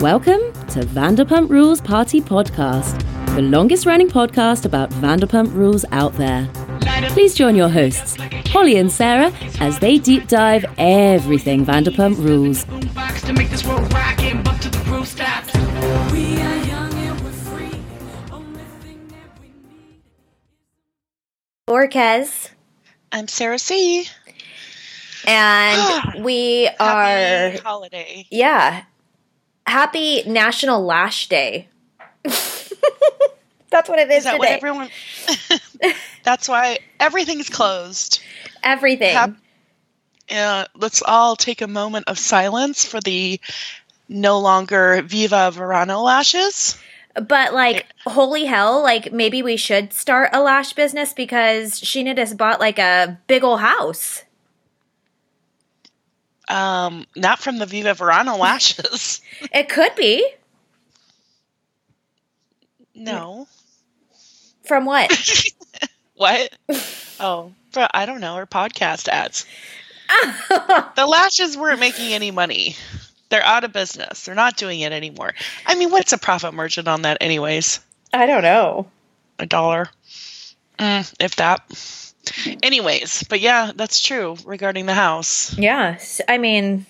Welcome to Vanderpump Rules Party Podcast, the longest running podcast about Vanderpump Rules out there. Please join your hosts, Holly and Sarah, as they deep dive everything Vanderpump Rules. Orquez, I'm Sarah C. and we are Happy holiday. yeah. Happy National Lash Day. That's what it is, Is that today. what everyone? That's why everything's closed. Everything. Hap- Uh, let's all take a moment of silence for the no longer Viva Verano lashes. but like, holy hell! Like, maybe we should start a lash business because Scheana just bought like a big old house. Um, not from the Viva Verano lashes. It could be no. from what? What? oh, but I don't know. Or podcast ads. the lashes weren't making any money. They're out of business. They're not doing it anymore. I mean, what's a profit margin on that, anyways? I don't know. a dollar, mm, if that. Anyways, but yeah, that's true regarding the house. Yeah, I mean,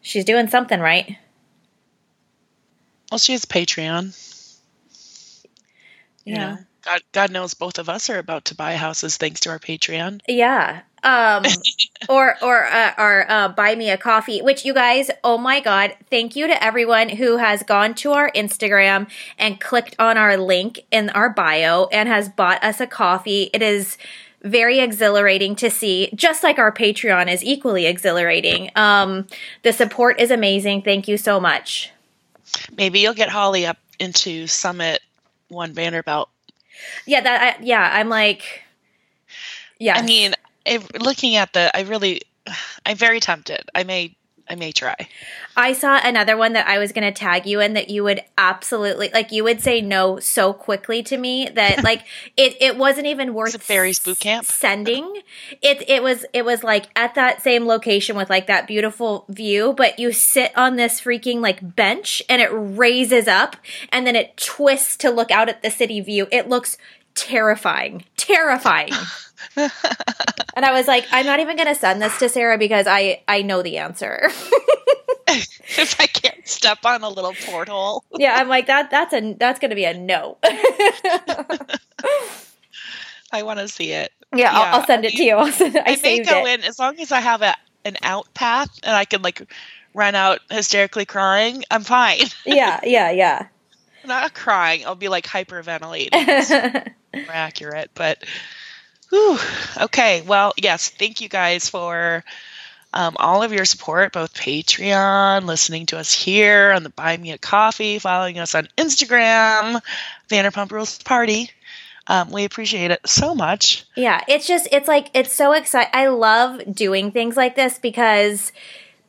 she's doing something right. Well, she has Patreon. You Yeah. know, God, God knows both of us are about to buy houses thanks to our Patreon. Yeah. Um or or uh, or uh, buy me a coffee, which you guys, oh my god, thank you to everyone who has gone to our Instagram and clicked on our link in our bio and has bought us a coffee. It is very exhilarating to see, just like our Patreon is equally exhilarating. Um the support is amazing. Thank you so much. Maybe you'll get Holly up into Summit One Vanderbilt. Yeah, that I, yeah, I'm like yeah. I mean, if, looking at the, I really, I'm very tempted. I may, I may try. I saw another one that I was going to tag you in that you would absolutely like you would say no so quickly to me that like it it wasn't even worth it Barry's boot camp? sending it it was it was like at that same location with like that beautiful view but you sit on this freaking like bench and it raises up and then it twists to look out at the city view it looks terrifying terrifying and I was like I'm not even going to send this to Sarah because I I know the answer if I can't step on a little porthole. yeah, I'm like that. That's a that's gonna be a no. I want to see it. yeah, I'll, I'll send it to you. I'll send, I, I, may go it. in as long as I have a an out path and I can like run out hysterically crying. I'm fine. Yeah, yeah, yeah. Not crying. I'll be like hyperventilating. More accurate, but whew. okay. Well, yes. Thank you guys for um, all of your support, both Patreon, listening to us here on the Buy Me a Coffee, following us on Instagram, Vanderpump Rules Party. Um, we appreciate it so much. yeah, it's just it's like it's so exciting. I love doing things like this because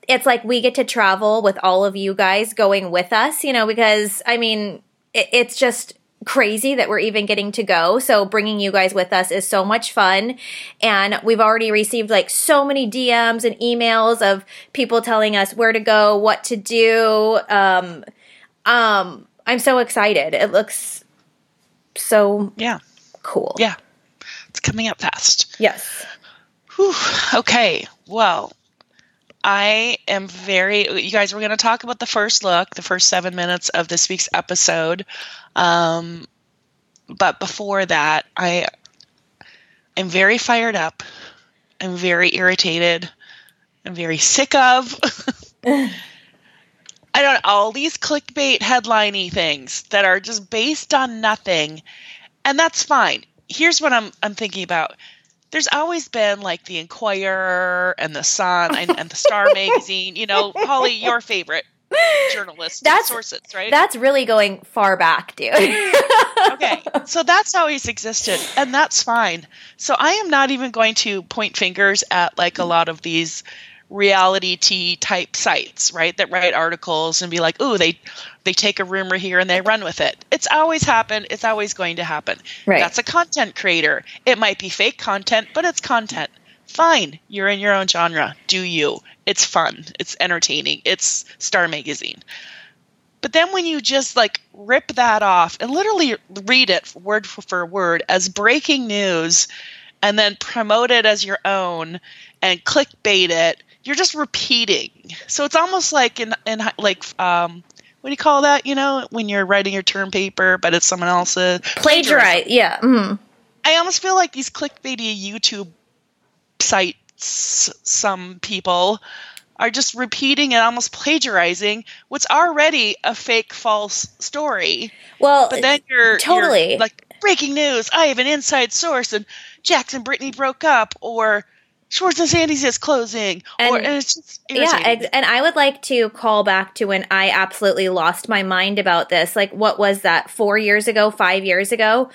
it's like we get to travel with all of you guys going with us. You know, because I mean, it, it's just crazy that we're even getting to go. So bringing you guys with us is so much fun. And we've already received like so many DMs and emails of people telling us where to go, what to do. Um, um, I'm so excited. It looks so Yeah. cool. Yeah. It's coming up fast. Yes. Whew. Okay. Well, I am very. You guys, we're going to talk about the first look, the first seven minutes of this week's episode. Um, but before that, I am very fired up. I'm very irritated. I'm very sick of. I don't know, all these clickbait headliney things that are just based on nothing. And that's fine. Here's what I'm I'm thinking about. There's always been like the Inquirer and the Sun and, and the Star magazine, you know, Holly, your favorite journalist That's- sources, right? That's really going far back, dude. okay. So that's always existed, and that's fine. So I am not even going to point fingers at like a lot of these reality T type sites, right? That write articles and be like, "Ooh, they they take a rumor here and they run with it." It's always happened. It's always going to happen. Right. That's a content creator. It might be fake content, but it's content. Fine. You're in your own genre. Do you? It's fun. It's entertaining. It's Star Magazine. But then when you just like rip that off and literally read it word for word as breaking news and then promote it as your own and clickbait it, you're just repeating. So it's almost like in in like um what do you call that? You know, when you're writing your term paper, but it's someone else's plagiarize. Yeah. Mm-hmm. I almost feel like these clickbaity YouTube sites, some people are just repeating and almost plagiarizing what's already a fake false story. Well, but then you're totally you're like breaking news. I have an inside source, and Jax and Brittany broke up, or Schwartz and Sandy's is closing, and, or and it's just yeah. And I would like to call back to when I absolutely lost my mind about this. Like, what was that? Four years ago, five years ago,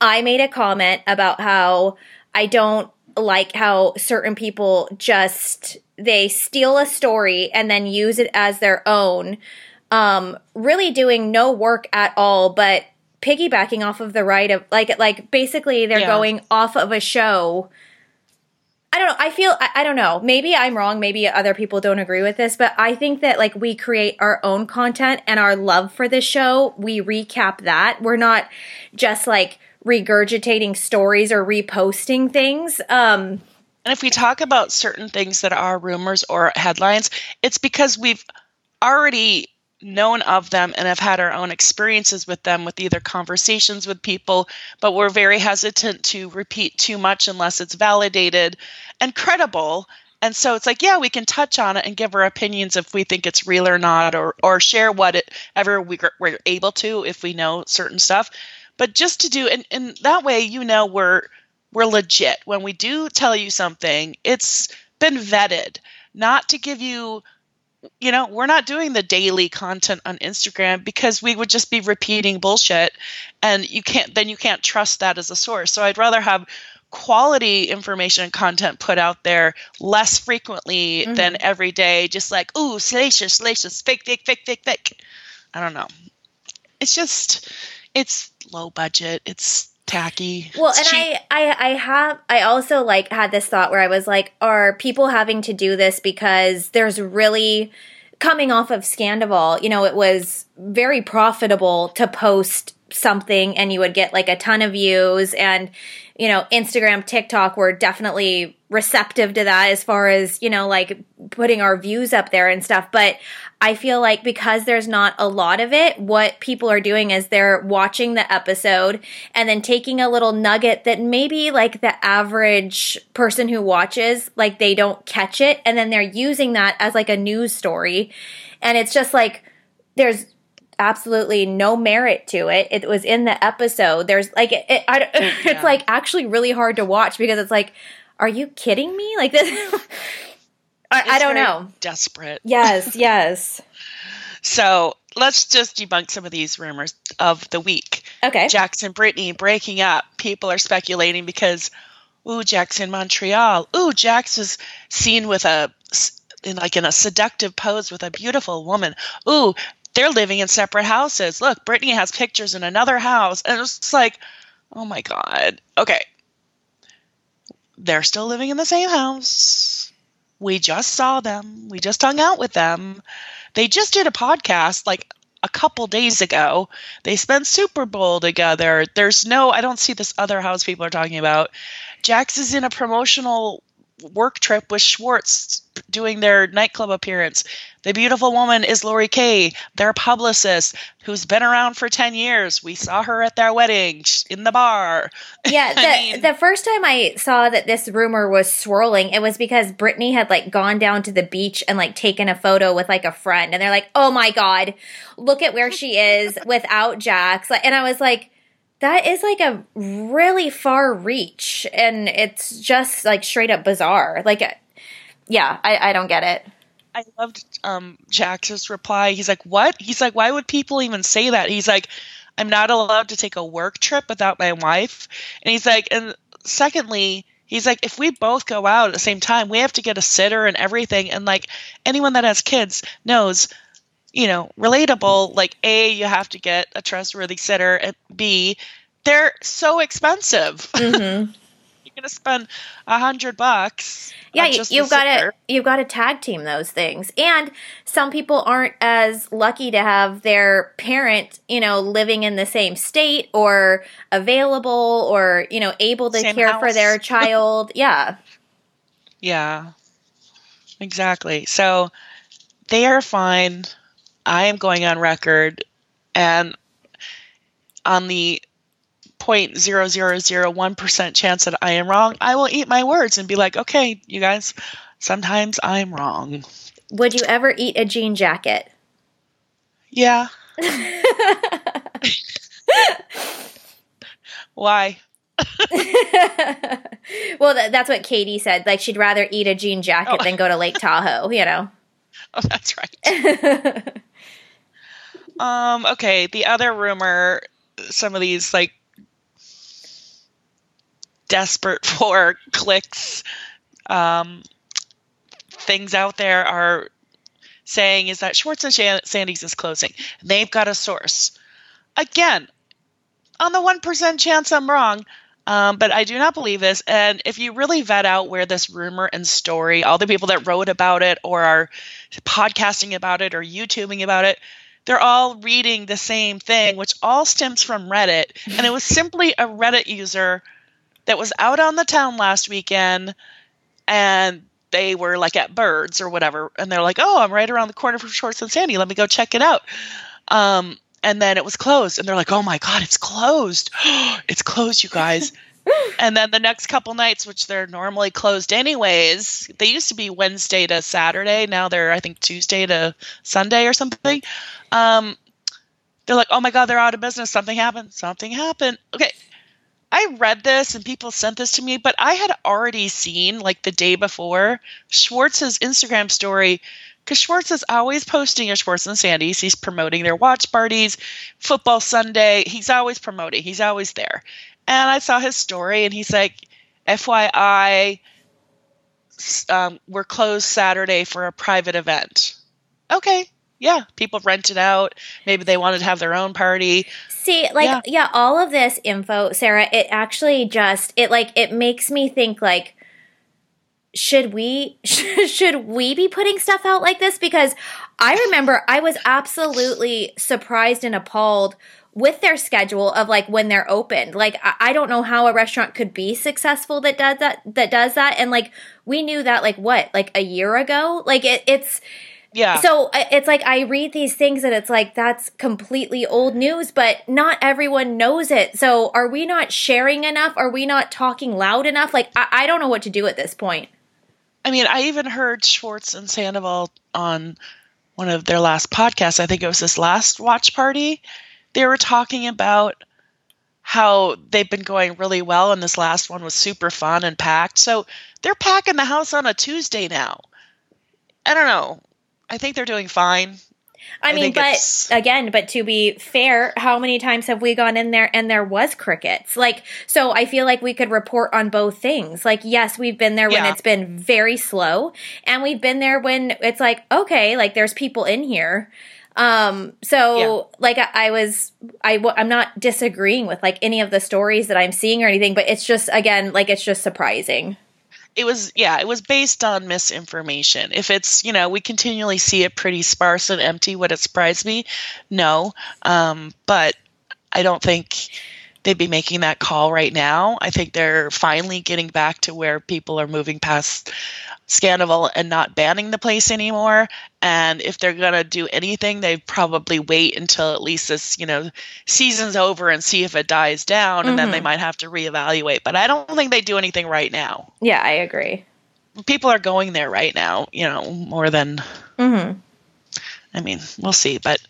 I made a comment about how I don't like how certain people just they steal a story and then use it as their own um really doing no work at all but piggybacking off of the right of like like basically they're yeah. going off of a show I don't know. I feel I, I, don't know. Maybe I'm wrong. Maybe other people don't agree with this, but I think that like we create our own content and our love for this show, we recap that. We're not just like regurgitating stories or reposting things. Um, and if we talk about certain things that are rumors or headlines, it's because we've already known of them and have had our own experiences with them with either conversations with people, but we're very hesitant to repeat too much unless it's validated and credible. And so it's like, yeah, we can touch on it and give our opinions if we think it's real or not, or or share whatever we, we're able to if we know certain stuff but just to do and, and that way you know we're we're legit. When we do tell you something it's been vetted. Not to give you you know we're not doing the daily content on instagram because we would just be repeating bullshit and you can't then you can't trust that as a source. So i'd rather have quality information and content put out there less frequently mm-hmm. than every day just like ooh salacious salacious fake fake fake fake fake. I don't know. It's just it's low budget. It's tacky. Well, it's and cheap. I, I, I have, I also like had this thought where I was like, are people having to do this because there's really coming off of Scandoval, you know, it was very profitable to post something and you would get like a ton of views and you know Instagram TikTok were definitely receptive to that as far as you know like putting our views up there and stuff but I feel like because there's not a lot of it, what people are doing is they're watching the episode and then taking a little nugget that maybe like the average person who watches, like they don't catch it. And then they're using that as like a news story. And it's just like, there's absolutely no merit to it. It was in the episode. There's like, it, it I, it's yeah. like actually really hard to watch because it's like, are you kidding me? Like this. I, I don't know. Desperate. Yes, yes. so let's just debunk some of these rumors of the week. Okay. Jax and Brittany breaking up. People are speculating because, ooh, Jax in Montreal. Ooh, Jax was seen with a in like in a seductive pose with a beautiful woman. Ooh, they're living in separate houses. Look, Brittany has pictures in another house, and it's like, oh my god. Okay, they're still living in the same house. We just saw them. We just hung out with them. They just did a podcast like a couple days ago. They spent Super Bowl together. There's no, I don't see this other house people are talking about. Jax is in a promotional work trip with Schwartz doing their nightclub appearance. The beautiful woman is Lori Kay, their publicist, who's been around for 10 years. We saw her at their wedding in the bar. Yeah, the, mean, the first time I saw that this rumor was swirling, it was because Brittany had like gone down to the beach and like taken a photo with like a friend. And they're like, oh my God, look at where she is without Jax. And I was like, that is like a really far reach and it's just like straight up bizarre. Like yeah i, I don't get it. I loved um jax's reply. He's like what? He's like why would people even say that? He's like i'm not allowed to take a work trip without my wife. And he's like and secondly he's like if we both go out at the same time we have to get a sitter and everything and like anyone that has kids knows you know, relatable, like A, you have to get a trustworthy sitter, and B, they're so expensive. Mm-hmm. you're gonna spend a hundred bucks. Yeah, you, you've got to you've got to tag team those things, and some people aren't as lucky to have their parent, you know, living in the same state or available or you know able to same care house. for their child. yeah. Yeah. Exactly. So they are fine. I am going on record and on the 0.0001% chance that I am wrong, I will eat my words and be like, okay, you guys, sometimes I'm wrong. Would you ever eat a jean jacket? Yeah. Why? well, th- that's what Katie said. Like, she'd rather eat a jean jacket oh. than go to Lake Tahoe, you know? Oh, that's right. Um, okay, the other rumor, some of these, like, desperate for clicks um, things out there are saying is that Schwartz and Sandy's is closing. They've got a source. Again, on the 1% chance I'm wrong, um, but I do not believe this. And if you really vet out where this rumor and story, all the people that wrote about it or are podcasting about it or YouTubing about it, they're all reading the same thing, which all stems from Reddit. And it was simply a Reddit user that was out on the town last weekend and they were like at birds or whatever. And they're like oh i'm right around the corner from Schwartz and Sandy. Let me go check it out. Um, and then it was closed. And they're like oh my god it's closed. It's closed you guys and then the next couple nights which they're normally closed anyways they used to be wednesday to saturday now they're i think tuesday to sunday or something um, they're like oh my god they're out of business something happened something happened okay I read this and people sent this to me, but I had already seen like the day before Schwartz's Instagram story because Schwartz is always posting a Schwartz and Sandy's. He's promoting their watch parties, football Sunday. He's always promoting. He's always there. And I saw his story, and he's like, "FYI, um, we're closed Saturday for a private event." Okay, yeah, people rent it out. Maybe they wanted to have their own party. See, like yeah. yeah, all of this info, Sarah, it actually just it like it makes me think like should we should we be putting stuff out like this because I remember I was absolutely surprised and appalled with their schedule of like when they're open. Like I, don't know how a restaurant could be successful that does that that does that and like we knew that like what like a year ago. Like it, it's yeah. So it's like I read these things and it's like that's completely old news, but not everyone knows it. So are we not sharing enough? Are we not talking loud enough? Like I, I don't know what to do at this point. I mean, I even heard Schwartz and Sandoval on one of their last podcasts. I think it was this last watch party. They were talking about how they've been going really well, and this last one was super fun and packed. So they're packing the house on a Tuesday now. I don't know. I think they're doing fine. I, I mean, but again, but to be fair, how many times have we gone in there and there was crickets? Like, so I feel like we could report on both things. Like, yes, we've been there when yeah. it's been very slow, and we've been there when it's like, okay, like there's people in here. Um, so yeah. like I, I was, I, I'm not disagreeing with like any of the stories that I'm seeing or anything, but it's just, again, like it's just surprising. It was yeah it was based on misinformation. If it's you know we continually see it pretty sparse and empty would it surprise me? No. Um, but i don't think they'd be making that call right now i think they're finally getting back to where people are moving past Scandoval and not banning the place anymore. And if they're gonna do anything, they probably wait until at least this, you know, season's over and see if it dies down, and mm-hmm. then they mm-hmm. might have to reevaluate. But I don't think they do anything right now. Yeah, I agree. People are going there right now, you know, more than. Mm-hmm. I mean, we'll see, but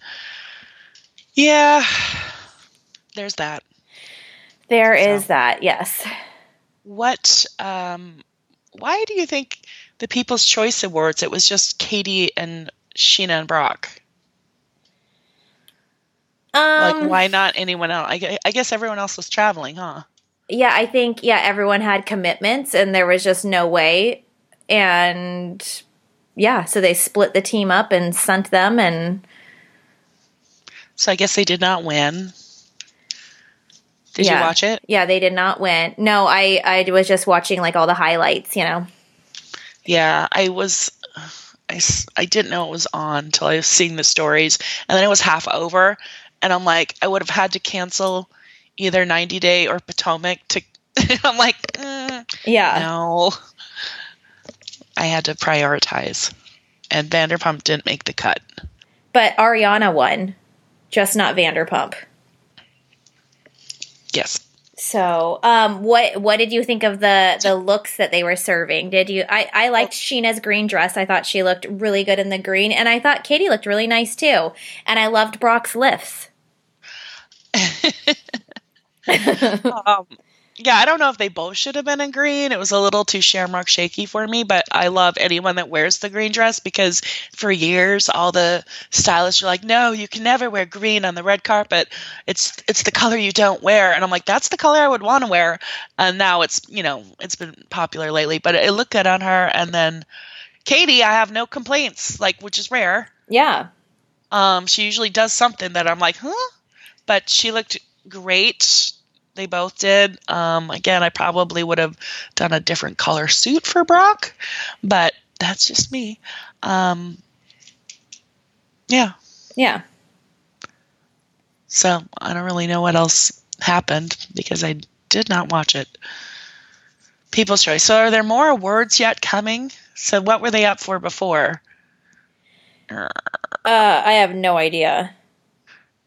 yeah, there's that. There so. is that, yes. What um, why do you think the People's Choice Awards it was just Katie and Scheana and Brock? Um, like, why not anyone else? I, I guess everyone else was traveling, huh? Yeah, I think yeah, everyone had commitments, and there was just no way. And yeah, so they split the team up and sent them, and so I guess they did not win. Did Yeah. you watch it? Yeah, they did not win. No, I I was just watching like all the highlights, you know. Yeah, I was. I, I didn't know it was on until I was seeing the stories, and then it was half over, and I'm like, I would have had to cancel either 90 Day or Potomac to. I'm like, mm, Yeah. no. I had to prioritize, and Vanderpump didn't make the cut. But Ariana won, just not Vanderpump. Yes, So, um, what what did you think of the the looks that they were serving? Did you? I I liked Scheana's green dress. I thought she looked really good in the green, and I thought Katie looked really nice too. And I loved Brock's lifts. um, yeah, I don't know if they both should have been in green. It was a little too shamrock shaky for me, but I love anyone that wears the green dress because for years all the stylists are like, "No, you can never wear green on the red carpet. It's it's the color you don't wear." And I'm like, "That's the color I would want to wear." And now it's you know it's been popular lately, but it looked good on her. And then Katie, I have no complaints, like which is rare. Yeah, Um, she usually does something that I'm like, huh? But she looked great. They both did. Um, again, I probably would have done a different color suit for Brock, but that's just me. Um, yeah. yeah. So I don't really know what else happened because I did not watch it. People's Choice. So are there more awards yet coming? So what were they up for before? Uh, I have no idea.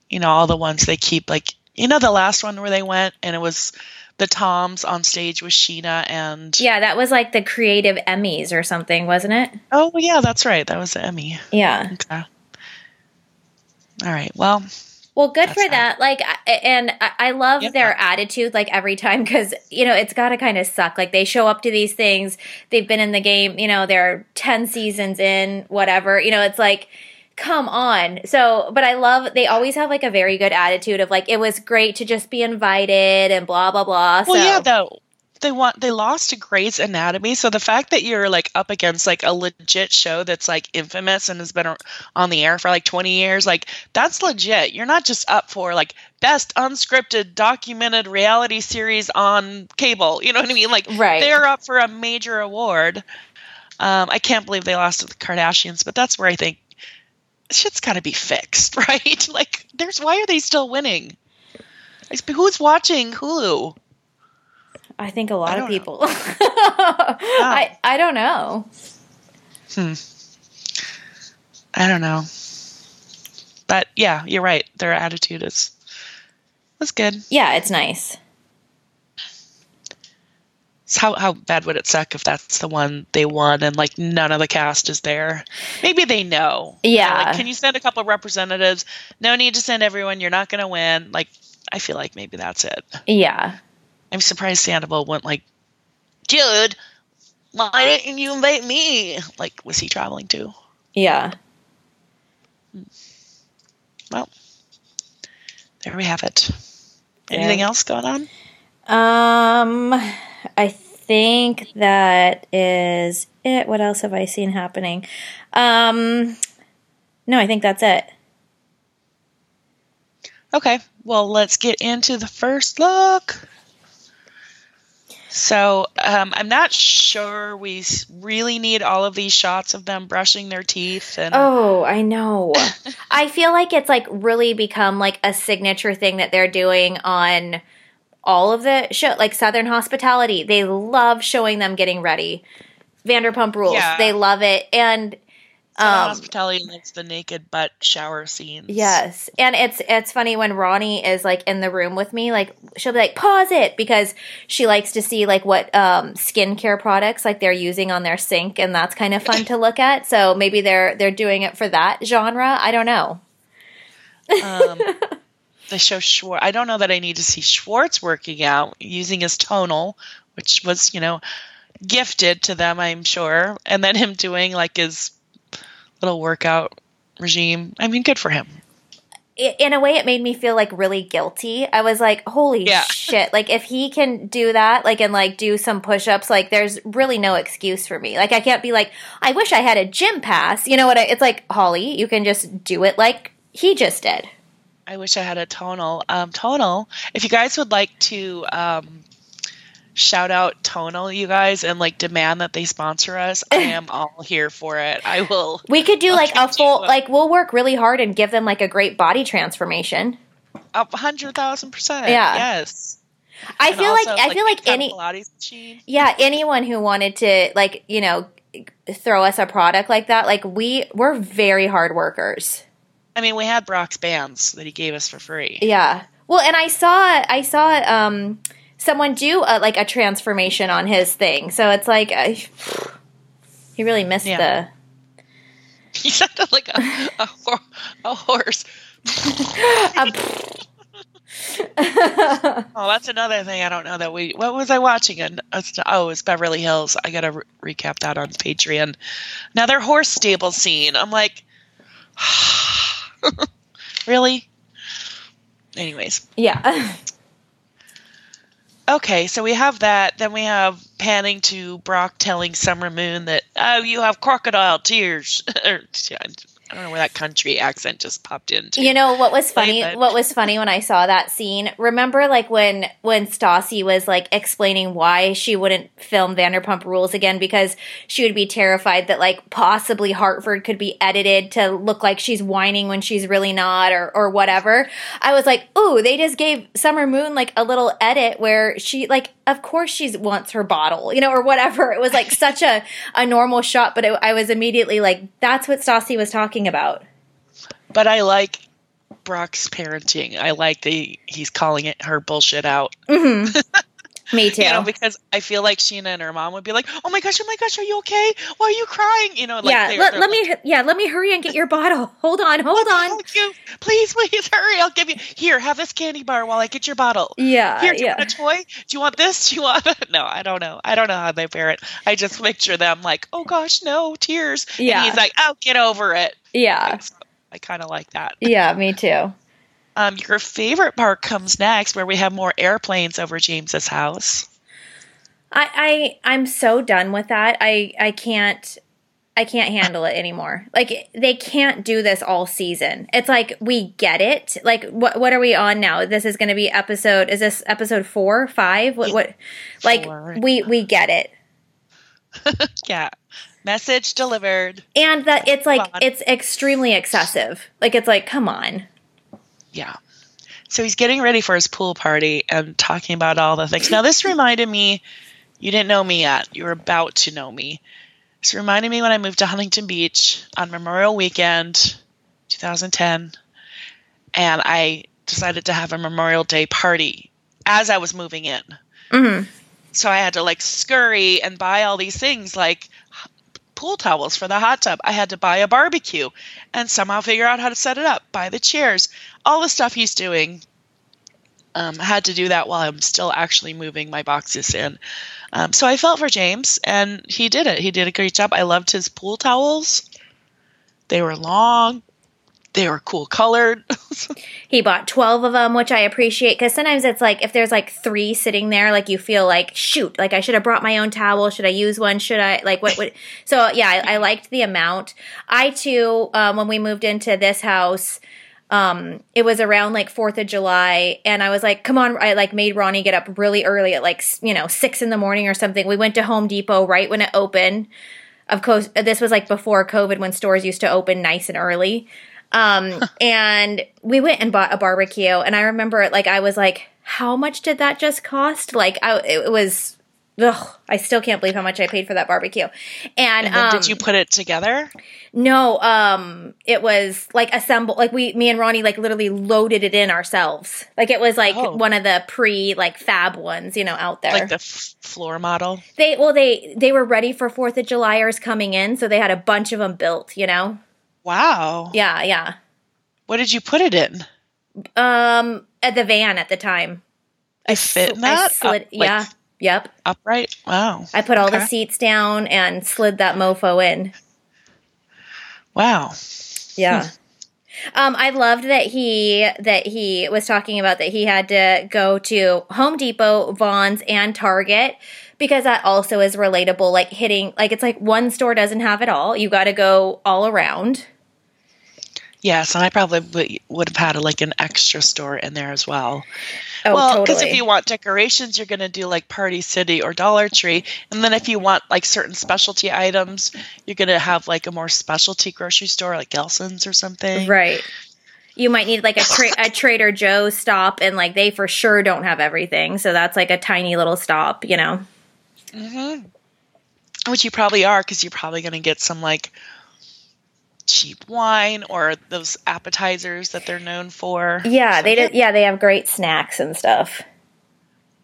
you know, all the ones they keep like you know the last one where they went and it was the Toms on stage with Scheana and Yeah, that was like the creative Emmys or something, wasn't it? Oh yeah, that's right. That was the Emmy. Yeah. Okay. All right. Well, Well, good for that. Like, and I- I love Yeah. their attitude, like every time, because you know it's got to kind of suck. Like they show up to these things, they've been in the game, you know, they're ten seasons in, whatever. You know, it's like, come on. So, but I love they always have like a very good attitude of like it was great to just be invited and blah blah blah. well, so, yeah, though they want they lost to Grey's Anatomy, so the fact that you're like up against like a legit show that's like infamous and has been on the air for like 20 years, like that's legit. You're not just up for like best unscripted documented reality series on cable. You know what I mean? Like Right. they're up for a major award. Um, I can't believe they lost to the Kardashians, but that's where I think shit's got to be fixed, right? Like, there's why are they still winning? Who's watching Hulu? I think a lot of people. I I don't know. Hmm. I don't know. But yeah, you're right. Their attitude is was good. Yeah, it's nice. How how bad would it suck if that's the one they won and like none of the cast is there? Maybe they know. Yeah. Like, can you send a couple representatives? No need to send everyone. You're not going to win. Like, I feel like maybe that's it. Yeah. I'm surprised Sandoval went like, Jude, why didn't you invite me? Like, was he traveling too? Yeah. Well, there we have it. Anything Yeah. else going on? Um, I think that is it. What else have I seen happening? Um, no, I think that's it. Okay, well, let's get into the first look. So, um, I'm not sure we really need all of these shots of them brushing their teeth and Oh, I know. I feel like it's like really become like a signature thing that they're doing on all of the show, like Southern Hospitality. They love showing them getting ready. Vanderpump Rules. Yeah. They love it, and Southern um, hospitality likes the naked butt shower scenes. Yes. And it's it's funny when Ronnie is like in the room with me, like she'll be like, pause it because she likes to see like what um skincare products like they're using on their sink and that's kind of fun to look at. So maybe they're they're doing it for that genre. I don't know. Um, they show Schwartz. I don't know that I need to see Schwartz working out using his tonal, which was, you know, gifted to them, I'm sure. And then him doing like his little workout regime. I mean, good for him. In a way it made me feel like really guilty. I was like, holy Yeah. shit. Like if he can do that, like and like do some push-ups, like there's really no excuse for me. Like I can't be like, I wish I had a gym pass. You know what? I, it's like, Holly, you can just do it like he just did. I wish I had a tonal. Um, tonal, if you guys would like to um, shout out tonal, you guys, and like demand that they sponsor us, I am all here for it. I will. We could do I'll like a full, like we'll work really hard and give them like a great body transformation. A hundred thousand percent. Yeah. Yes. I And feel like also, I feel like any Pilates machine. yeah anyone who wanted to like you know throw us a product like that like we we're very hard workers. I mean, we had Brock's bands that he gave us for free. Yeah. Well, and I saw I saw um someone do a, like a transformation on his thing, so it's like uh, he really missed Yeah. He sounded like a a, hor- a horse. the. Oh, that's another thing I don't know that we. What was I watching? And oh, it's Beverly Hills. I gotta re- recap that on Patreon. Another horse stable scene. I'm like, really? Anyways, yeah. okay. So we have that. Then we have panning to Brock telling Summer Moon that oh, you have crocodile tears. I don't know where that country accent just popped into. You know what was funny? David. What was funny when I saw that scene? Remember, like when when Stassi was like explaining why she wouldn't film Vanderpump Rules again because she would be terrified that like possibly Hartford could be edited to look like she's whining when she's really not, or or whatever. I was like, ooh, they just gave Summer Moon like a little edit where she like, of course she wants her bottle, you know, or whatever. It was like such a a normal shot, but it, I was immediately like, that's what Stassi was talking about. but I like Brock's parenting. I like the he's calling it her bullshit out. Mm-hmm. Me too. You know, because I feel like Scheana and her mom would be like, "Oh my gosh, oh my gosh, are you okay? Why are you crying?" You know, like yeah, they're- let, they're let like, me yeah, let me hurry and get your bottle. Hold on, hold on. "Oh, you, please, please hurry! I'll give you here. Have this candy bar while I get your bottle. Yeah, Here, do you want a toy? Do you want this? Do you want? no, I don't know. I don't know how they parent. I just picture them like, "Oh gosh, no tears." Yeah. and he's like, "Oh, get over it." Yeah. So I kind of like that. Yeah, me too. Um, your favorite part comes next, where we have more airplanes over James's house. I, I I'm so done with that. I I can't I can't handle it anymore. Like they can't do this all season. It's like we get it. Like what what are we on now? This is going to be episode is this episode 4, 5? What what like Four. we we get it. Yeah, message delivered. And that it's like it's extremely excessive. Like it's like come on. Yeah. So he's getting ready for his pool party and talking about all the things. Now, this reminded me, you didn't know me yet. You were about to know me. This reminded me when I moved to Huntington Beach on Memorial Weekend, 2010. And I decided to have a Memorial Day party as I was moving in. Mhm. So I had to like scurry and buy all these things like pool towels for the hot tub. I had to buy a barbecue and somehow figure out how to set it up, buy the chairs, all the stuff he's doing. Um, had to do that while I'm still actually moving my boxes in. Um, so I felt for James, and he did it. He did a great job. I loved his pool towels. They were long. They were cool colored. He bought 12 of them, which I appreciate because sometimes it's like if there's like three sitting there, like you feel like, shoot, like I should have brought my own towel. Should I use one? Should I, like, what, what? So, yeah, I, I liked the amount. I too, um, when we moved into this house, um, it was around like 4th of July, and I was like, come on, I like made Ronnie get up really early at like, you know, six in the morning or something. We went to Home Depot right when it opened. Of course, this was like before COVID when stores used to open nice and early. Um, and we went and bought a barbecue, and I remember it like I was like, how much did that just cost? Like, I, it was, ugh, I still can't believe how much I paid for that barbecue. And, and um, did you put it together? no, um, it was like assembled, like we, me and Ronnie, like literally loaded it in ourselves. Like it was like Oh. one of the pre like fab ones, you know, out there. Like the f- floor model? they, well, they, they were ready for 4th of Julyers coming in. So they had a bunch of them built, you know? Wow. Yeah, yeah. What did you put it in? Um, at the van at the time. I fit in I that? slid, Up- like, yeah. Yep. Upright? Wow. I put all the seats down and slid that mofo in. Wow. Yeah. Um, I loved that he that he was talking about that he had to go to Home Depot, Vons, and Target because that also is relatable. Like hitting, like it's like one store doesn't have it all. You got to go all around. Yes, and I probably would have had a, like an extra store in there as well. Oh, well, because totally. if you want decorations, you're going to do like Party City or Dollar Tree, and then if you want like certain specialty items, you're going to have like a more specialty grocery store like Gelson's or something. Right. You might need like a, tra- a Trader Joe's stop, and like they for sure don't have everything. So that's like a tiny little stop, you know? Mhm. Which you probably are because you're probably going to get some like cheap wine or those appetizers that they're known for. Yeah, they did. Yeah, they have great snacks and stuff.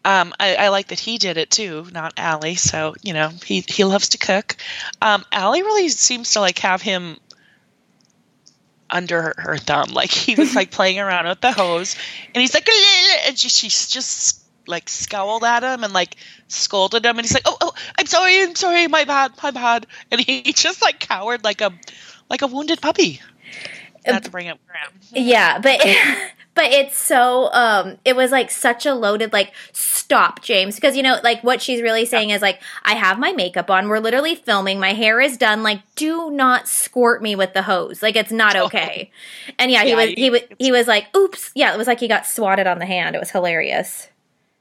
Um, I, I like that he did it too, not Ally. So you know he he loves to cook. Um, Ally really seems to like have him under her, her thumb. Like he was like playing around with the hose, and he's like, and she, she's just like scowled at him and like scolded him, and he's like, oh oh, I'm sorry, I'm sorry, my bad, my bad, and he, he just like cowered like a like a wounded puppy. Not to bring up Graham. Yeah, but but it's so um it was like such a loaded like stop James because you know like what she's really saying is like I have my makeup on we're literally filming my hair is done like do not squirt me with the hose like it's not okay. And yeah, he Yeah, was he was he was like oops. Yeah, it was like he got swatted on the hand. It was hilarious.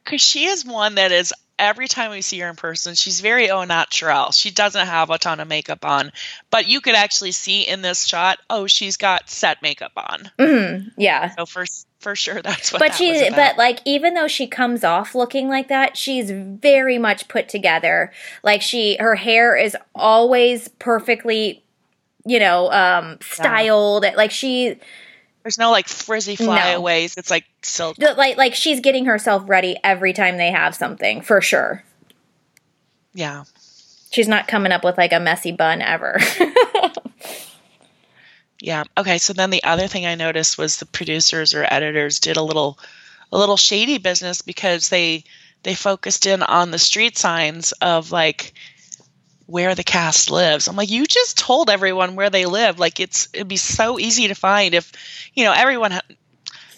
Because she is one that is every time we see her in person, she's very au naturel. She doesn't have a ton of makeup on, but you could actually see in this shot, oh, she's got set makeup on. Mhm. Yeah. So for for sure, that's what. but that she but like even though she comes off looking like that she's very much put together like she her hair is always perfectly you know um styled like she there's no like frizzy flyaways. It's like silk. like like she's getting herself ready every time they have something for sure Yeah. she's not coming up with like a messy bun ever Yeah. Okay. So then the other thing I noticed was the producers or editors did a little, a little shady business because they they focused in on the street signs of like where the cast lives. I'm like, you just told everyone where they live. Like it's it'd be so easy to find if you know everyone. Ha-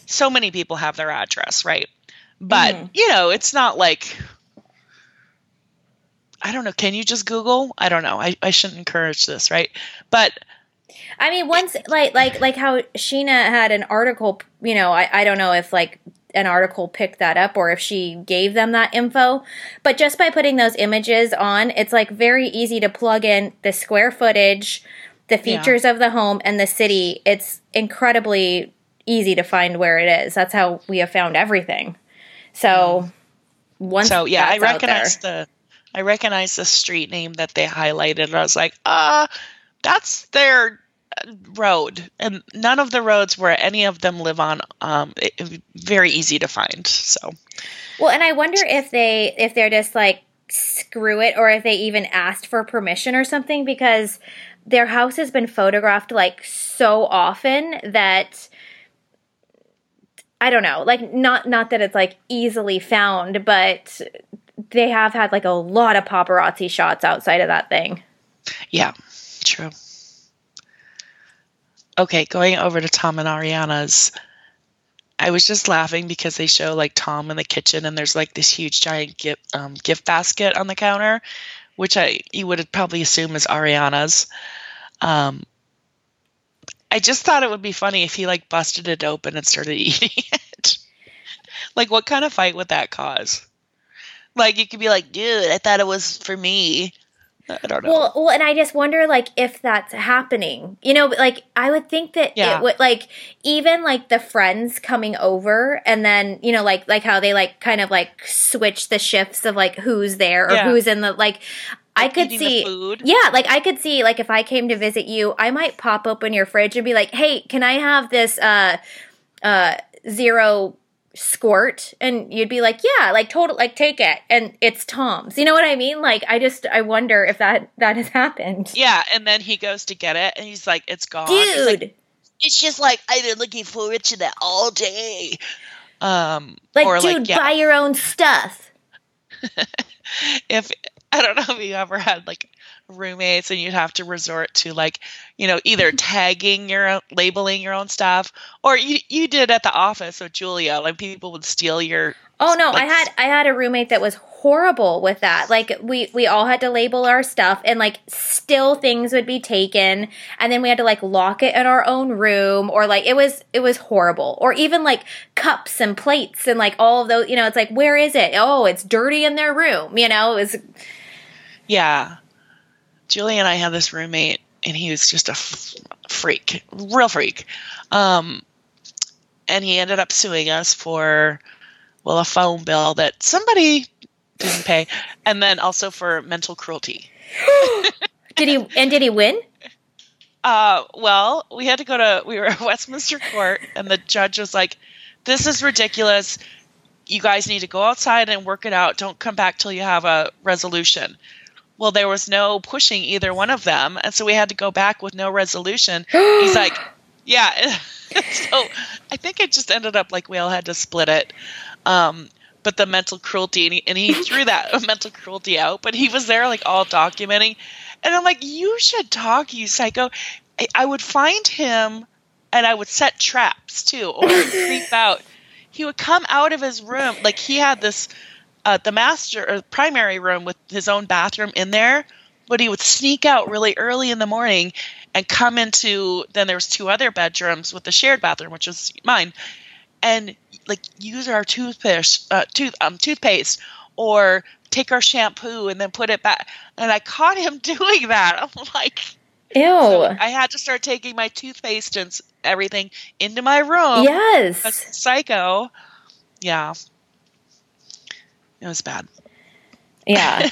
so many people have their address, right? But mm-hmm. you know, it's not like. I don't know. Can you just Google? I don't know. I, I shouldn't encourage this, right? But I mean, once like like like how Scheana had an article, you know, I I don't know if like an article picked that up or if she gave them that info, but just by putting those images on, it's like very easy to plug in the square footage, the features of the home and the city. It's incredibly easy to find where it is. That's how we have found everything. So once So yeah, I recognize the I recognize the street name that they highlighted. I was like, uh, that's their road, and none of the roads where any of them live on. Um, it, very easy to find. So Well, and I wonder if they if they're just like screw it or if they even asked for permission or something because their house has been photographed like so often that I don't know, like not not that it's like easily found, but they have had like a lot of paparazzi shots outside of that thing. yeah, true. Okay, going over to Tom and Ariana's. I was just laughing because they show like Tom in the kitchen and there's like this huge giant gift um, gift basket on the counter, which I you would probably assume is Ariana's. Um, I just thought it would be funny if he like busted it open and started eating it. like, what kind of fight would that cause? Like, you could be like, dude, I thought it was for me. I don't know. Well, well, and I just wonder, like, if that's happening. You know, like I would think that Yeah. it would, like, even like the friends coming over, and then you know, like, like how they like kind of like switch the shifts of like who's there or Yeah. who's in the like. I could see, food? yeah, like I could see, like if I came to visit you, I might pop open your fridge and be like, "Hey, can I have this uh, uh, zero squirt and you'd be like yeah like total like take it. And it's tom's. You know what i mean? Like i just i wonder if that that has happened. Yeah, and then he goes to get it and he's like, it's gone. He's like, dude. It's just like I've been looking forward to that all day. Um, like or dude like yeah, buy your own stuff. If don't know if you ever had like roommates and you'd have to resort to like you know either tagging your own, labeling your own stuff or you you did at the office with Julia like people would steal your Oh no, I had I had a roommate that was horrible with that. Like we we all had to label our stuff and like still things would be taken and then we had to like lock it in our own room or like it was it was horrible. Or even like cups and plates and like all of those, you know, it's like where is it? Oh, it's dirty in their room, you know? It was Yeah. Julie and I had this roommate, and he was just a f- freak, real freak. Um, and he ended up suing us for, well, a phone bill that somebody didn't pay, and then also for mental cruelty. Did he and did he win? Uh, well, we had to go to, we were at Westminster Court, and the judge was like, this is ridiculous. You guys need to go outside and work it out. Don't come back till you have a resolution. Well, there was no pushing either one of them, and so we had to go back with no resolution. He's like, yeah. so I think it just ended up like we all had to split it. Um, but the mental cruelty, and he, and he threw that mental cruelty out, but he was there like all documenting. And I'm like, you should talk, you psycho. I, I would find him and I would set traps too, or creep out. He would come out of his room, like he had this, uh, the master or primary room with his own bathroom in there, but he would sneak out really early in the morning and come into. Then there was two other bedrooms with the shared bathroom, which was mine, and like use our toothpaste, uh, tooth um toothpaste, or take our shampoo and then put it back. And I caught him doing that. I'm like. Ew. So I had to start taking my toothpaste and everything into my room. yes. Psycho. Yeah. It was bad. Yeah.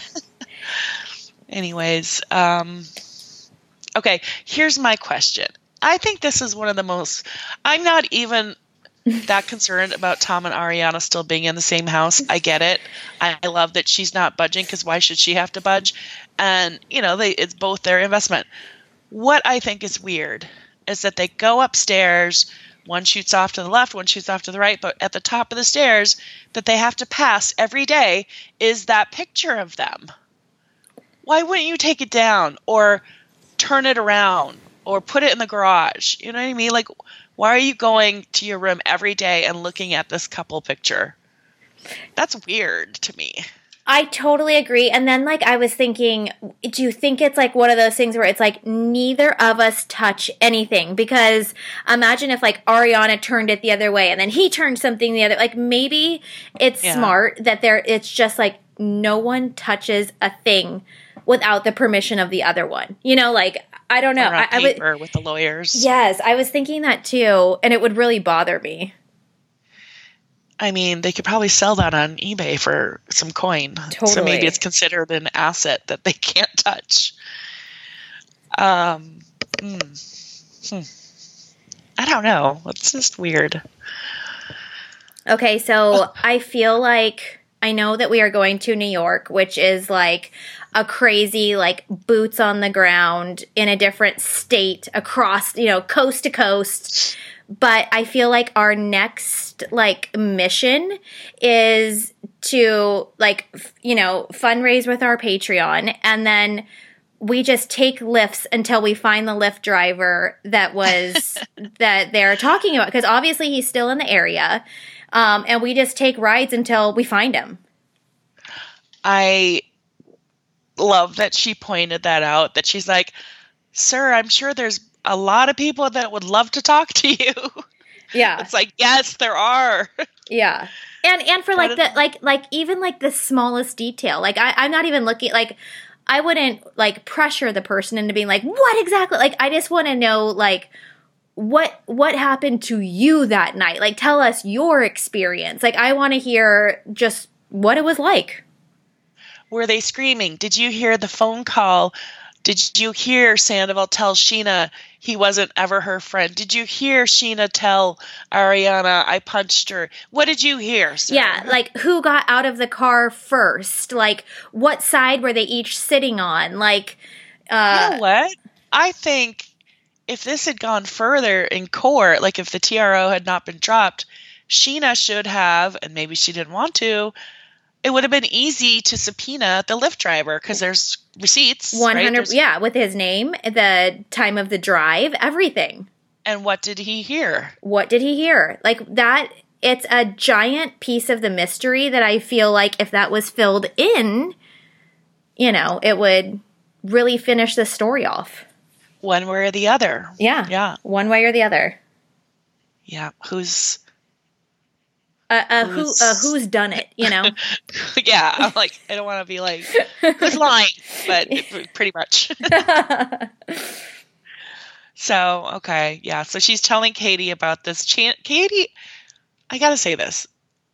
Anyways, um okay, here's my question. I think this is one of the most I'm not even that concerned about Tom and Ariana still being in the same house. I get it. I, I love that she's not budging because why should she have to budge? And you know, they it's both their investment. What I think is weird is that they go upstairs. One shoots off to the left, one shoots off to the right, but at the top of the stairs that they have to pass every day is that picture of them. Why wouldn't you take it down or turn it around or put it in the garage? You know what I mean? Like, why are you going to your room every day and looking at this couple picture? That's weird to me. I totally agree. And then, like, I was thinking, do you think it's like one of those things where it's like neither of us touch anything? Because imagine if like Ariana turned it the other way and then he turned something the other. Like, maybe it's Yeah. smart that there. It's just like no one touches a thing without the permission of the other one. You know, like I don't know. I, I would. with the lawyers. Yes, I was thinking that too, and it would really bother me. I mean, they could probably sell that on eBay for some coin. So maybe it's considered an asset that they can't touch. Um, hmm. Hmm. I don't know. It's just weird. Okay, so I feel like I know that we are going to New York, which is like a crazy, like boots on the ground in a different state across, you know, coast to coast. But I feel like our next like mission is to like, f- you know, fundraise with our Patreon and then we just take lifts until we find the Lyft driver that was that they're talking about because obviously he's still in the area um, and we just take rides until we find him I love that she pointed that out. That she's like, "Sir, I'm sure there's a lot of people that would love to talk to you." yeah It's like, yes, there are. yeah and and for like the like like even like the smallest detail like I, i'm not even looking like i wouldn't like pressure the person into being like what exactly like i just want to know like what what happened to you that night like tell us your experience like i want to hear just what it was like Were they screaming? Did you hear the phone call? Did you hear Sandoval tell Scheana he wasn't ever her friend? Did you hear Scheana tell Ariana I punched her? What did you hear? sir? Yeah, like who got out of the car first? Like what side were they each sitting on? Like You uh know what? I think if this had gone further in court, like if the TRO had not been dropped, Scheana should have, and maybe she didn't want to, it would have been easy to subpoena the Lyft driver because there's receipts. one right? hundred There's- yeah, with his name, the time of the drive, everything. And what did he hear? What did he hear? Like that it's a giant piece of the mystery that I feel like if that was filled in, you know, it would really finish the story off. One way or the other. Yeah. Yeah. One way or the other. Yeah. Who's uh, uh, who uh, who's done it? You know. yeah, I'm like I don't want to be like who's lying, but pretty much. so okay, yeah. So she's telling Katie about this. Ch- Katie, I gotta say this.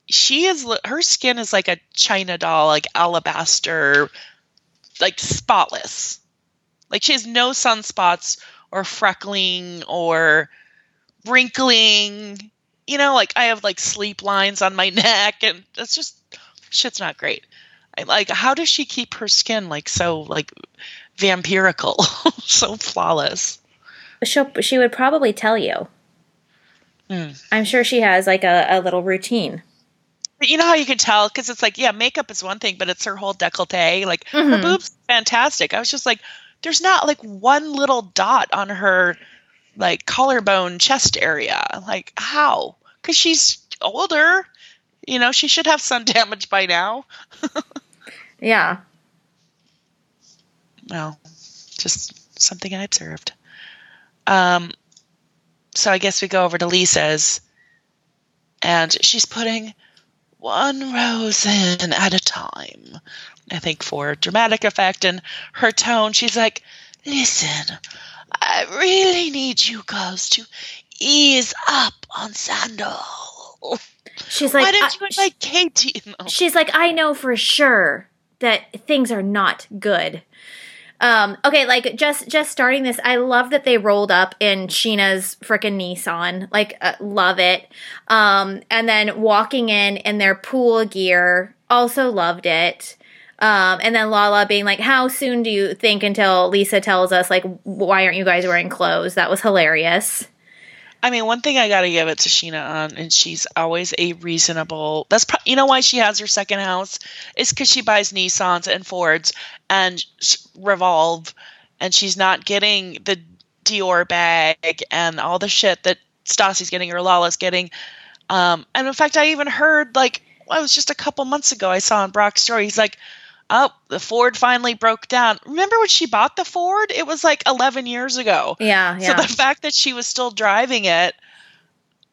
She is her skin is like a china doll, like alabaster, like spotless. Like she has no sunspots or freckling or wrinkling you know, like I have like sleep lines on my neck, and that's just shit's not great. I, like, how does she keep her skin like so like vampirical, so flawless? She she would probably tell you. Mm. I'm sure she has like a, a little routine. But you know how you can tell because it's like, yeah, makeup is one thing, but it's her whole décolleté. Like mm-hmm. her boobs, fantastic. I was just like, there's not like one little dot on her like collarbone chest area. Like how? Because she's older. You know, she should have sun damage by now. yeah. No, just something I observed. Um, so I guess we go over to Lisa's, and she's putting one rose in at a time. I think for dramatic effect and her tone, she's like, "Listen, I really need you girls to ease up on Sandal. She's like, why didn't you invite Katie? No. She's like, I know for sure that things are not good. Um, okay, like just just starting this, I love that they rolled up in Scheana's freaking Nissan. Like, uh, love it. Um, and then walking in in their pool gear, also loved it. Um, and then Lala being like, "How soon do you think until Lisa tells us like why aren't you guys wearing clothes?" That was hilarious. I mean, one thing I got to give it to Scheana on, and she's always a reasonable. That's pro- you know why she has her second house is because she buys Nissans and Fords and Revolve, and she's not getting the Dior bag and all the shit that Stassi's getting or Lala's getting. Um, and in fact, I even heard like well, it was just a couple months ago I saw in Brock's story. He's like, oh, the Ford finally broke down. Remember when she bought the Ford? It was like 11 years ago. Yeah, yeah. So the fact that she was still driving it,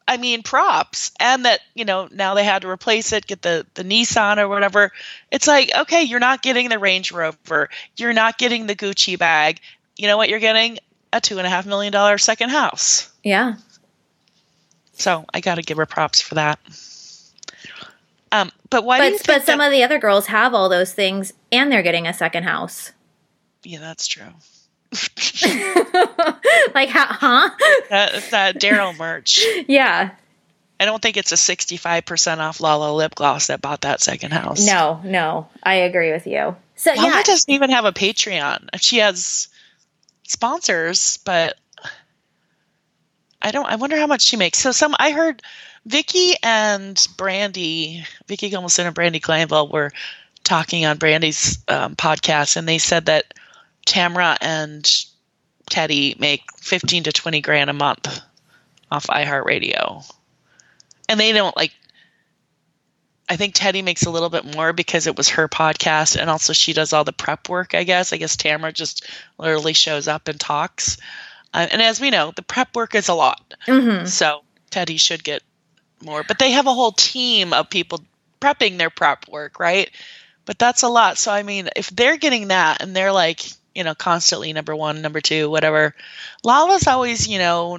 I mean, props. And that, you know, now they had to replace it, get the, the Nissan or whatever. It's like, okay, you're not getting the Range Rover. You're not getting the Gucci bag. You know what you're getting? A two and a half million dollar second house. Yeah. So I got to give her props for that. Um, but why? But but some that- of the other girls have all those things, and they're getting a second house. Yeah, that's true. like huh? That, that Daryl merch. Yeah. I don't think it's a 65% off Lala lip gloss that bought that second house. No, no. I agree with you. So Lala yeah. doesn't even have a Patreon. She has sponsors, but I don't I wonder how much she makes. So some I heard Vicki and Brandi, Vicki Gunvalson and Brandi Glanville were talking on Brandi's um, podcast, and they said that Tamra and Teddi make 15 to 20 grand a month off iHeartRadio. And they don't like, I think Teddi makes a little bit more because it was her podcast, and also she does all the prep work, I guess. I guess Tamra just literally shows up and talks. Uh, and as we know, the prep work is a lot. Mm-hmm. So Teddi should get more. But they have a whole team of people prepping their prep work, right? But that's a lot. So I mean, if they're getting that and they're like, you know, constantly number one, number two, whatever. Lala's always, you know,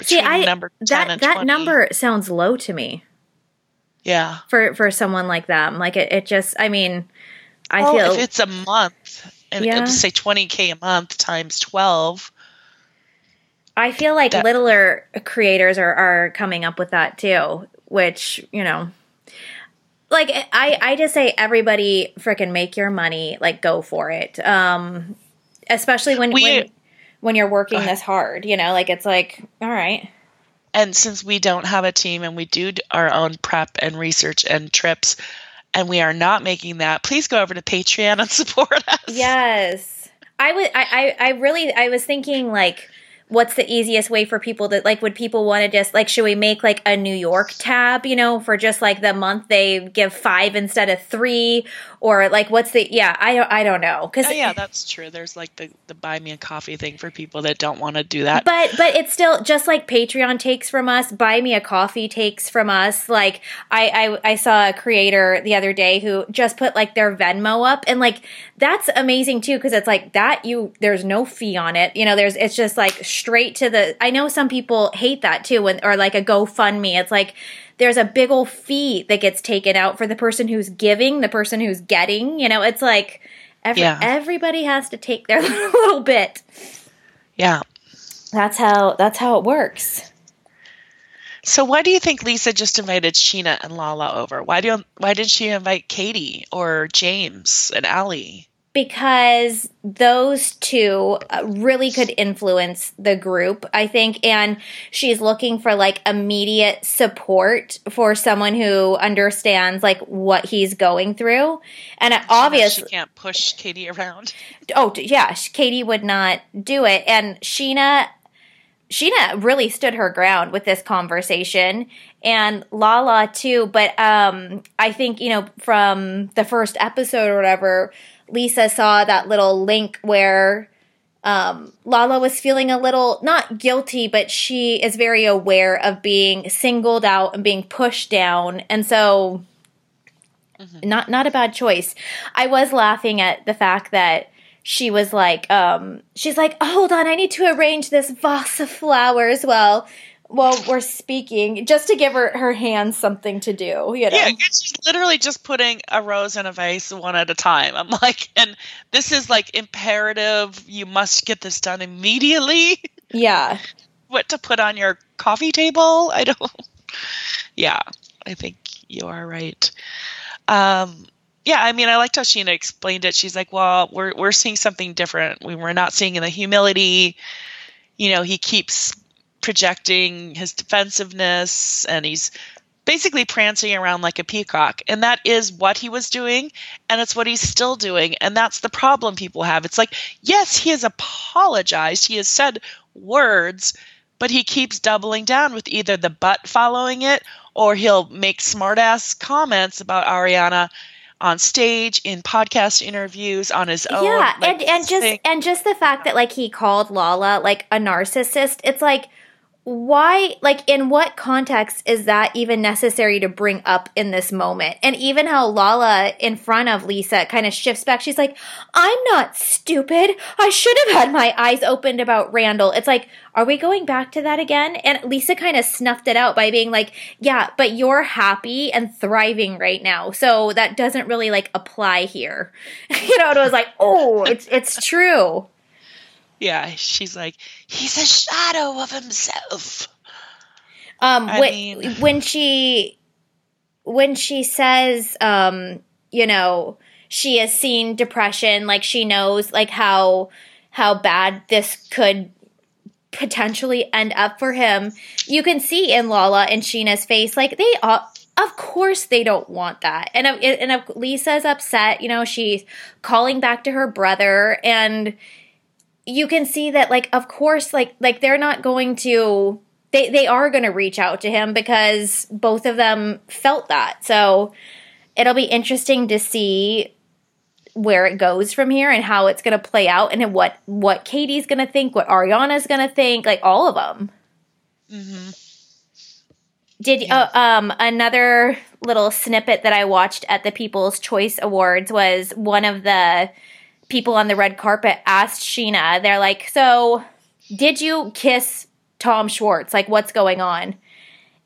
See, I number that that 20. number sounds low to me. Yeah. For for someone like them, like it, it just. I mean, I well, feel if it's a month and yeah. say twenty k a month times twelve. I feel like that, littler creators are, are coming up with that too, which, you know, like I, I just say everybody freaking make your money, like go for it. Um, especially when, we, when, when you're working uh, this hard, you know, like it's like, all right. And since we don't have a team and we do our own prep and research and trips, and we are not making that, please go over to Patreon and support us. Yes. I would, I, I, I really, I was thinking like, what's the easiest way for people that like would people want to just like should we make like a New York tab, you know, for just like the month they give 5 instead of 3 or like what's the yeah, I don't I don't know cuz oh, Yeah, that's true. There's like the the buy me a coffee thing for people that don't want to do that. But but it's still just like Patreon takes from us, buy me a coffee takes from us. Like I I I saw a creator the other day who just put like their Venmo up and like that's amazing too cuz it's like that you there's no fee on it. You know, there's it's just like straight to the I know some people hate that too when or like a GoFundMe. It's like there's a big old fee that gets taken out for the person who's giving, the person who's getting. You know, it's like every, yeah. everybody has to take their little bit. Yeah. That's how that's how it works. So why do you think Lisa just invited Scheana and Lala over? Why do why did she invite Katie or James and Ally? Because those two uh, really could influence the group, I think. And she's looking for like immediate support for someone who understands like what he's going through. And obviously, she can't push Katie around. Oh, yeah. Katie would not do it. And Scheana. Scheana really stood her ground with this conversation and Lala too. But um, I think, you know, from the first episode or whatever, Lisa saw that little link where um, Lala was feeling a little not guilty, but she is very aware of being singled out and being pushed down, and so mm-hmm. not not a bad choice. I was laughing at the fact that she was like, um, she's like, oh, hold on, I need to arrange this vase of flowers. Well, while we're speaking, just to give her her hands something to do. You know? Yeah, she's literally just putting a rose in a vase one at a time. I'm like, and this is like imperative. You must get this done immediately. Yeah. what to put on your coffee table? I don't. Yeah, I think you are right. Um, yeah, I mean, I liked how Scheana explained it. She's like, well, we're we're seeing something different. We were not seeing in the humility. You know, he keeps projecting his defensiveness and he's basically prancing around like a peacock. And that is what he was doing, and it's what he's still doing. And that's the problem people have. It's like, yes, he has apologized, he has said words, but he keeps doubling down with either the butt following it or he'll make smartass comments about Ariana on stage in podcast interviews on his own yeah like, and, and just and just the fact that like he called lala like a narcissist it's like why like in what context is that even necessary to bring up in this moment? And even how lala in front of lisa kind of shifts back she's like i'm not stupid. I should have had my eyes opened about randall. It's like are we going back to that again? And lisa kind of snuffed it out by being like yeah but you're happy and thriving right now so that doesn't really like apply here. You know it was like oh it's it's true yeah, she's like, he's a shadow of himself. Um, when, mean, when she when she says, um, you know, she has seen depression, like she knows like how how bad this could potentially end up for him. You can see in Lala and Scheana's face, like they are. Of course, they don't want that, and and Lisa's upset. You know, she's calling back to her brother, and you can see that like of course like like they're not going to they they are going to reach out to him because both of them felt that. So it'll be interesting to see where it goes from here and how it's going to play out and what what Katie's going to think, what Ariana's going to think, like all of them. Mm-hmm. Did yeah. uh, um another little snippet that I watched at the People's Choice Awards was one of the people on the red carpet asked Scheana, they're like, So, did you kiss Tom Schwartz? Like, what's going on?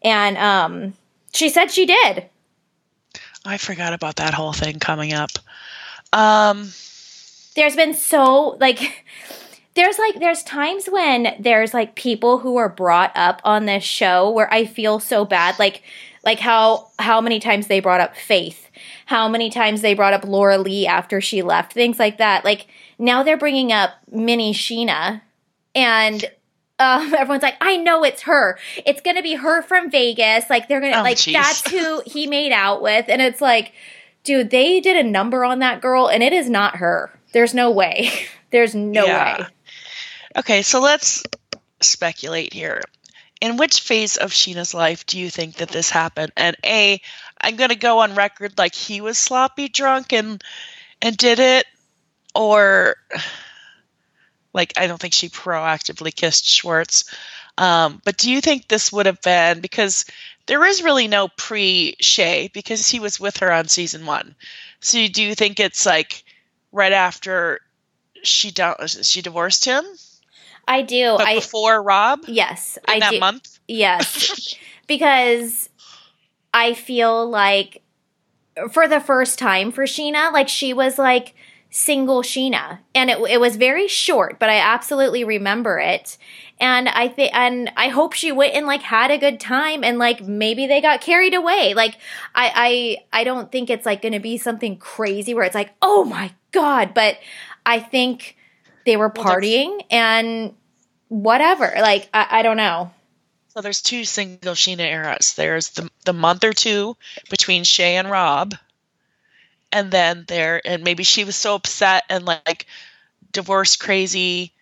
And um, she said she did. I forgot about that whole thing coming up. Um, there's been so, like, there's like there's times when there's like people who are brought up on this show where I feel so bad like like how how many times they brought up faith how many times they brought up Laura Lee after she left, things like that. Like now they're bringing up Mini Scheana and um, everyone's like, I know it's her. It's gonna be her from Vegas. Like they're gonna oh, like geez. that's who he made out with, and it's like, dude, they did a number on that girl, and it is not her. There's no way. There's no yeah. way. Okay, so let's speculate here. In which phase of Scheana's life do you think that this happened? And A, I'm going to go on record like he was sloppy drunk and and did it or like I don't think she proactively kissed Schwartz. Um, but do you think this would have been because there is really no pre Shay because he was with her on season one. So do you think it's like right after she down she divorced him? I do. But I before Rob. Yes, in I that do. month. Yes, because I feel like for the first time for Scheana, like she was like single Scheana. and it it was very short, but I absolutely remember it. And I think, and I hope she went and like had a good time, and like maybe they got carried away. Like I I I don't think it's like going to be something crazy where it's like oh my god, but I think they were partying and whatever. Like I, I don't know. So there's two single Scheana eras. There's the the month or two between Shay and Rob, and then there and maybe she was so upset and like divorce crazy,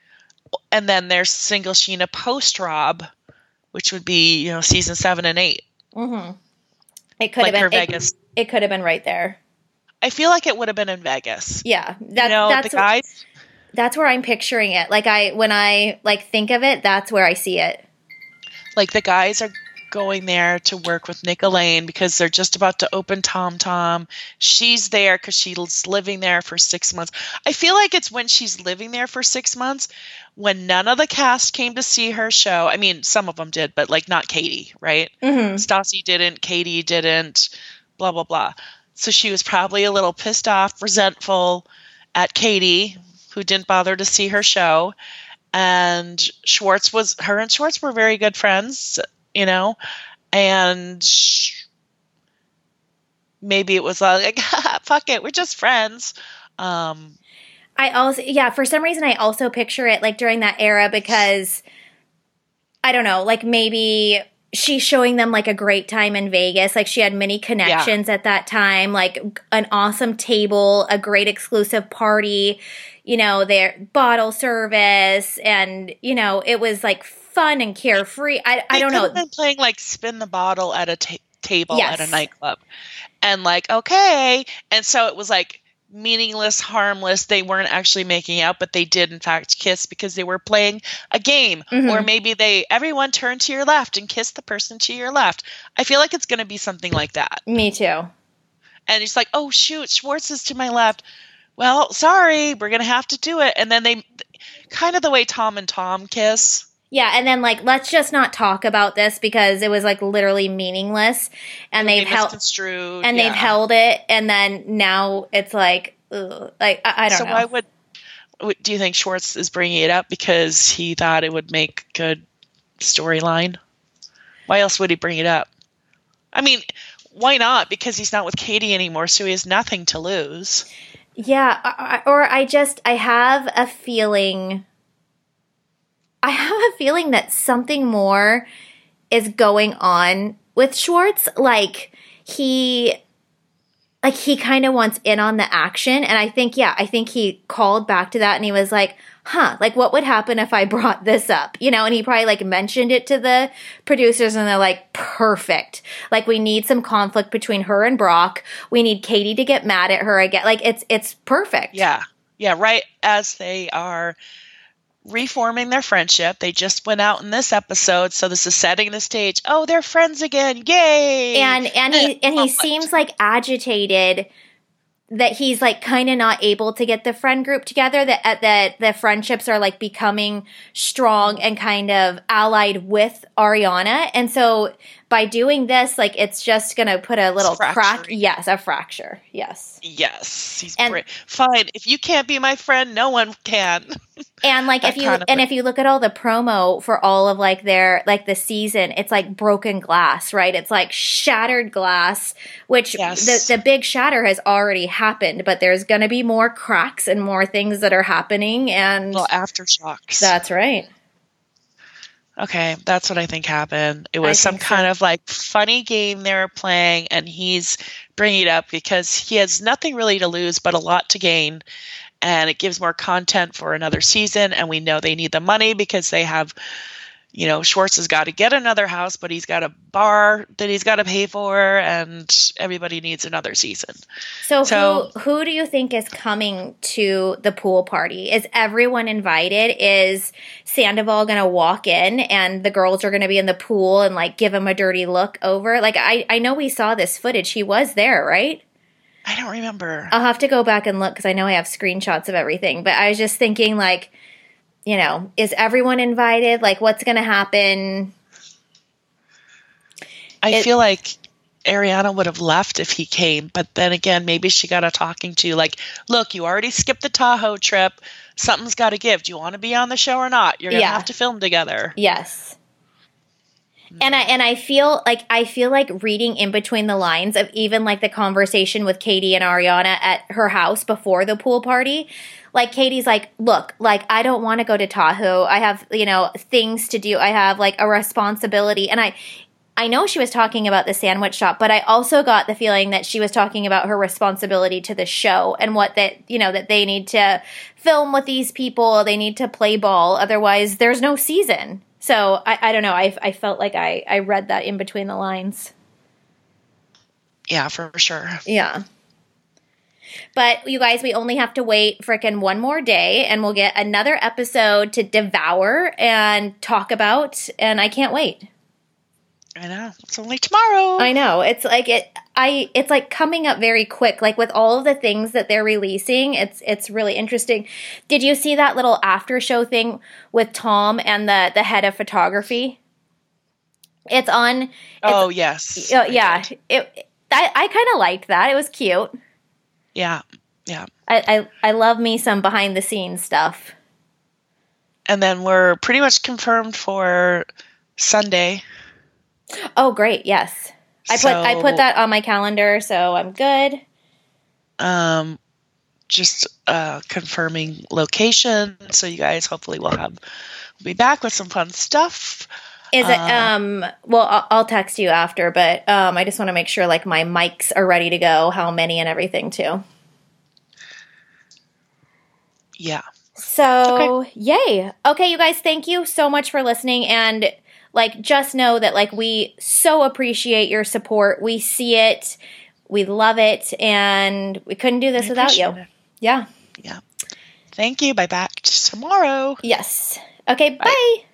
and then there's single Scheana post Rob, which would be you know season seven and 8 Mm-hmm. It could like have been Vegas. It, it could have been right there. I feel like it would have been in Vegas. Yeah, that, you know, that's the guys. That's where I'm picturing it. Like I when I like think of it, that's where I see it. like the guys are going there to work with Nick Elaine because they're just about to open Tom Tom. She's there because she's living there for six months. I feel like it's when she's living there for six months when none of the cast came to see her show. I mean, some of them did, but like not Katie, right? Mm-hmm. Stassi didn't, Katie didn't, blah, blah, blah. So she was probably a little pissed off, resentful at Katie, who didn't bother to see her show. And Schwartz was, her and Schwartz were very good friends, you know, and maybe it was like, fuck it, we're just friends. Um, I also yeah, for some reason I also picture it like during that era because I don't know, like maybe she's showing them like a great time in Vegas. Like she had many connections at that time, like an awesome table, a great exclusive party, you know, their bottle service and you know, it was like fun and carefree. I I don't know. been playing like spin the bottle at a ta- table Yes. at a nightclub, and like okay, and so it was like meaningless, harmless. They weren't actually making out, but they did in fact kiss because they were playing a game, Mhm. or maybe they everyone turned to your left and kissed the person to your left. I feel like it's going to be something like that, Me too. and it's like oh shoot, Schwartz is to my left. Well, sorry, we're gonna have to do it, and then they kind of the way Tom and Tom kiss. Yeah, and then like let's just not talk about this because it was like literally meaningless and they've held and yeah. they've held it and then now it's like ugh, like I, I don't so know. So why would, would do you think Schwartz is bringing it up because he thought it would make good storyline? Why else would he bring it up? I mean, why not? Because he's not with Katie anymore, so he has nothing to lose. Yeah, or I just I have a feeling I have a feeling that something more is going on with Schwartz. Like he like he kind of wants in on the action and I think yeah, I think he called back to that and he was like, "Huh, like what would happen if I brought this up?" You know, and he probably like mentioned it to the producers and they're like, "Perfect. Like we need some conflict between her and Brock. We need Katie to get mad at her again. Like it's it's perfect." Yeah, yeah, right as they are reforming their friendship. They just went out in this episode, so this is setting the stage. Oh, they're friends again! Yay! and and he and he seems like agitated that he's like kind of not able to get the friend group together that uh, that the friendships are like becoming strong and kind of allied with Ariana. And so by doing this like it's just going to put a little crack yes a fracture yes yes, he's And- great. Fine, if you can't be my friend, no one can. And like if you and thing. if you look at all the promo for all of like their like the season, it's like broken glass, right? It's like shattered glass, which Yes. the the big shatter has already happened, but there's going to be more cracks and more things that are happening and Well, aftershocks. that's right. Okay, that's what I think happened. It was some so. kind of like funny game they were playing, and he's bringing it up because he has nothing really to lose but a lot to gain. And it gives more content for another season. And we know they need the money because they have you know, Schwartz has got to get another house, but he's got a bar that he's got to pay for, and everybody needs another season. So, so who who do you think is coming to the pool party? Is everyone invited? Is Sandoval going to walk in and the girls are going to be in the pool and like give him a dirty look over? Like I I know we saw this footage. He was there, right? I don't remember. I'll have to go back and look because I know I have screenshots of everything. But I was just thinking like you know, is everyone invited? Like, what's going to happen? I it, feel like Ariana would have left if he came, but then again, maybe she got a talking to like, look, you already skipped the Tahoe trip. Something's got to give. Do you want to be on the show or not? You're gonna yeah. have to film together. Yes. And I and I feel like I feel like reading in between the lines of even like the conversation with Katie and Ariana at her house before the pool party like Katie's like, look, like I don't want to go to Tahoe. I have, you know, things to do. I have like a responsibility. And I I know she was talking about the sandwich shop, but I also got the feeling that she was talking about her responsibility to the show and what that, you know, that they need to film with these people, they need to play ball, otherwise there's no season. So I, I don't know. I, I felt like I, I read that in between the lines. Yeah, for sure. Yeah. But you guys, we only have to wait frickin' one more day and we'll get another episode to devour and talk about. And I can't wait. I know. It's only tomorrow. I know. It's like it I it's like coming up very quick. Like with all of the things that they're releasing, it's it's really interesting. Did you see that little after show thing with Tom and the the head of photography? It's on it's, Oh, yes. Uh, yeah. It I I kind of liked that. It was cute. Yeah. Yeah. I, I, I love me some behind the scenes stuff. And then we're pretty much confirmed for Sunday. Oh, great! Yes, I so, put I put that on my calendar, so I'm good. Um, just uh, confirming location, so you guys hopefully will have we'll be back with some fun stuff. Is it? Uh, um. Well, I'll, I'll, text you after, but um, I just want to make sure like my mics are ready to go, how many and everything too. Yeah. So okay. yay! Okay, you guys, thank you so much for listening, and like just know that like we so appreciate your support. We see it, we love it, and we couldn't do this without you. It. Yeah. Yeah. Thank you. Bye back tomorrow. Yes. Okay. bye. bye.